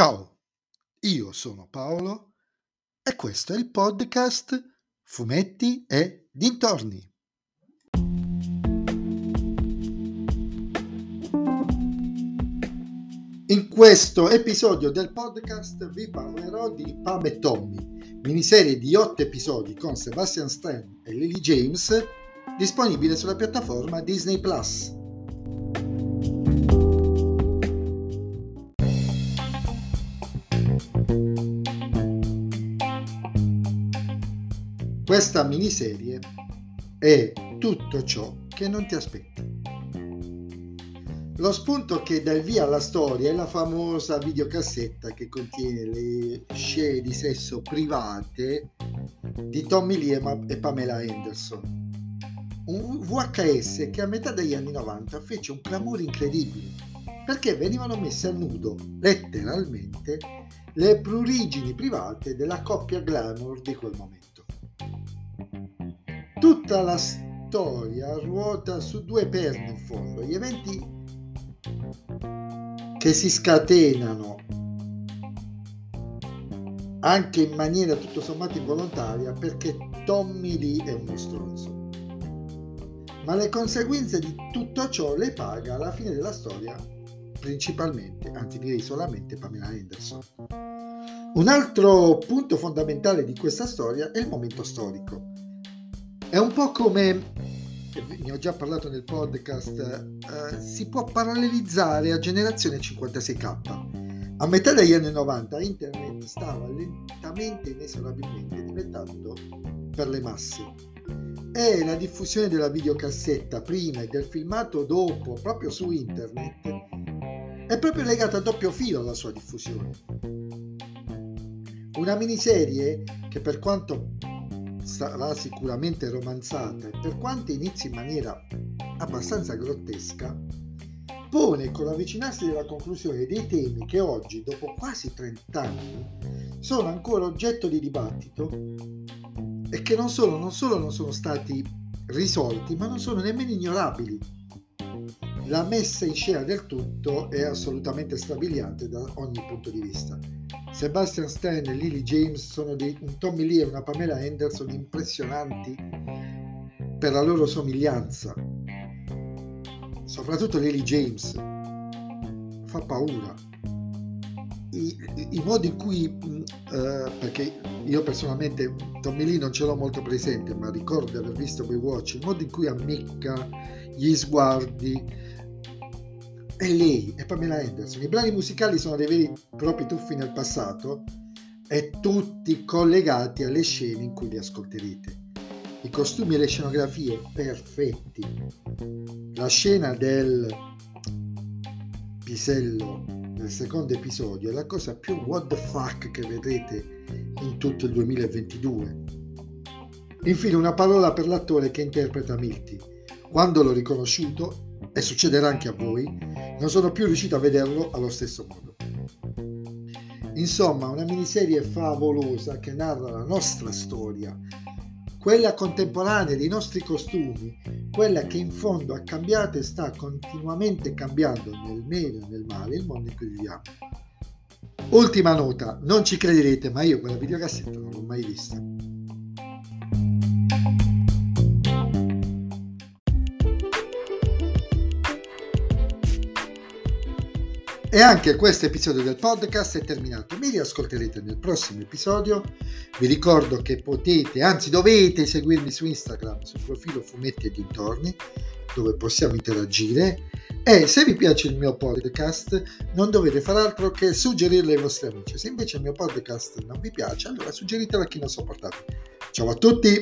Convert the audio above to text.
Ciao, io sono Paolo e questo è il podcast Fumetti e Dintorni. In questo episodio del podcast vi parlerò di Pam e Tommy, miniserie di 8 episodi con Sebastian Stan e Lily James, disponibile sulla piattaforma Disney. Questa miniserie è tutto ciò che non ti aspetti. Lo spunto che dà il via alla storia è la famosa videocassetta che contiene le scene di sesso private di Tommy Lee e Pamela Anderson. Un VHS che a metà degli anni 90 fece un clamore incredibile perché venivano messe a nudo, letteralmente, le prurigini private della coppia glamour di quel momento. Tutta la storia ruota su due perni in fondo, gli eventi che si scatenano anche in maniera tutto sommato involontaria perché Tommy Lee è uno stronzo. Ma le conseguenze di tutto ciò le paga alla fine della storia principalmente, anzi direi solamente Pamela Anderson. Un altro punto fondamentale di questa storia è il momento storico. È un po' come, ne ho già parlato nel podcast, eh, si può parallelizzare a generazione 56K. A metà degli anni 90 internet stava lentamente inesorabilmente diventando per le masse e la diffusione della videocassetta prima e del filmato dopo proprio su internet è proprio legata a doppio filo alla sua diffusione. Una miniserie che per quanto sarà sicuramente romanzata e per quanto inizi in maniera abbastanza grottesca, pone con l'avvicinarsi della conclusione dei temi che oggi, dopo quasi 30 anni, sono ancora oggetto di dibattito e che non solo non, solo non sono stati risolti, ma non sono nemmeno ignorabili. La messa in scena del tutto è assolutamente strabiliante da ogni punto di vista. Sebastian Stan e Lily James sono dei, un Tommy Lee e una Pamela Anderson impressionanti per la loro somiglianza. Soprattutto Lily James fa paura. I, i, modi in cui, uh, perché io personalmente Tommy Lee non ce l'ho molto presente, ma ricordo di aver visto Baywatch, il modo in cui ammicca gli sguardi, è lei, è Pamela Anderson. I brani musicali sono dei veri e propri tuffi nel passato e tutti collegati alle scene in cui li ascolterete. I costumi e le scenografie perfetti. La scena del pisello nel secondo episodio è la cosa più what the fuck che vedrete in tutto il 2022. Infine una parola per l'attore che interpreta Milty. Quando l'ho riconosciuto e succederà anche a voi, non sono più riuscito a vederlo allo stesso modo. Insomma, una miniserie favolosa che narra la nostra storia, quella contemporanea dei nostri costumi, quella che in fondo ha cambiato e sta continuamente cambiando nel bene e nel male il mondo in cui viviamo. Ultima nota, non ci crederete, ma io quella videocassetta non l'ho mai vista. E anche questo episodio del podcast è terminato. Mi riascolterete nel prossimo episodio. Vi ricordo che potete, anzi dovete seguirmi su Instagram, sul profilo Fumetti e Dintorni, dove possiamo interagire. E se vi piace il mio podcast, non dovete fare altro che suggerirlo ai vostri amici. Se invece il mio podcast non vi piace, allora suggeritelo a chi non sopportate. Ciao a tutti!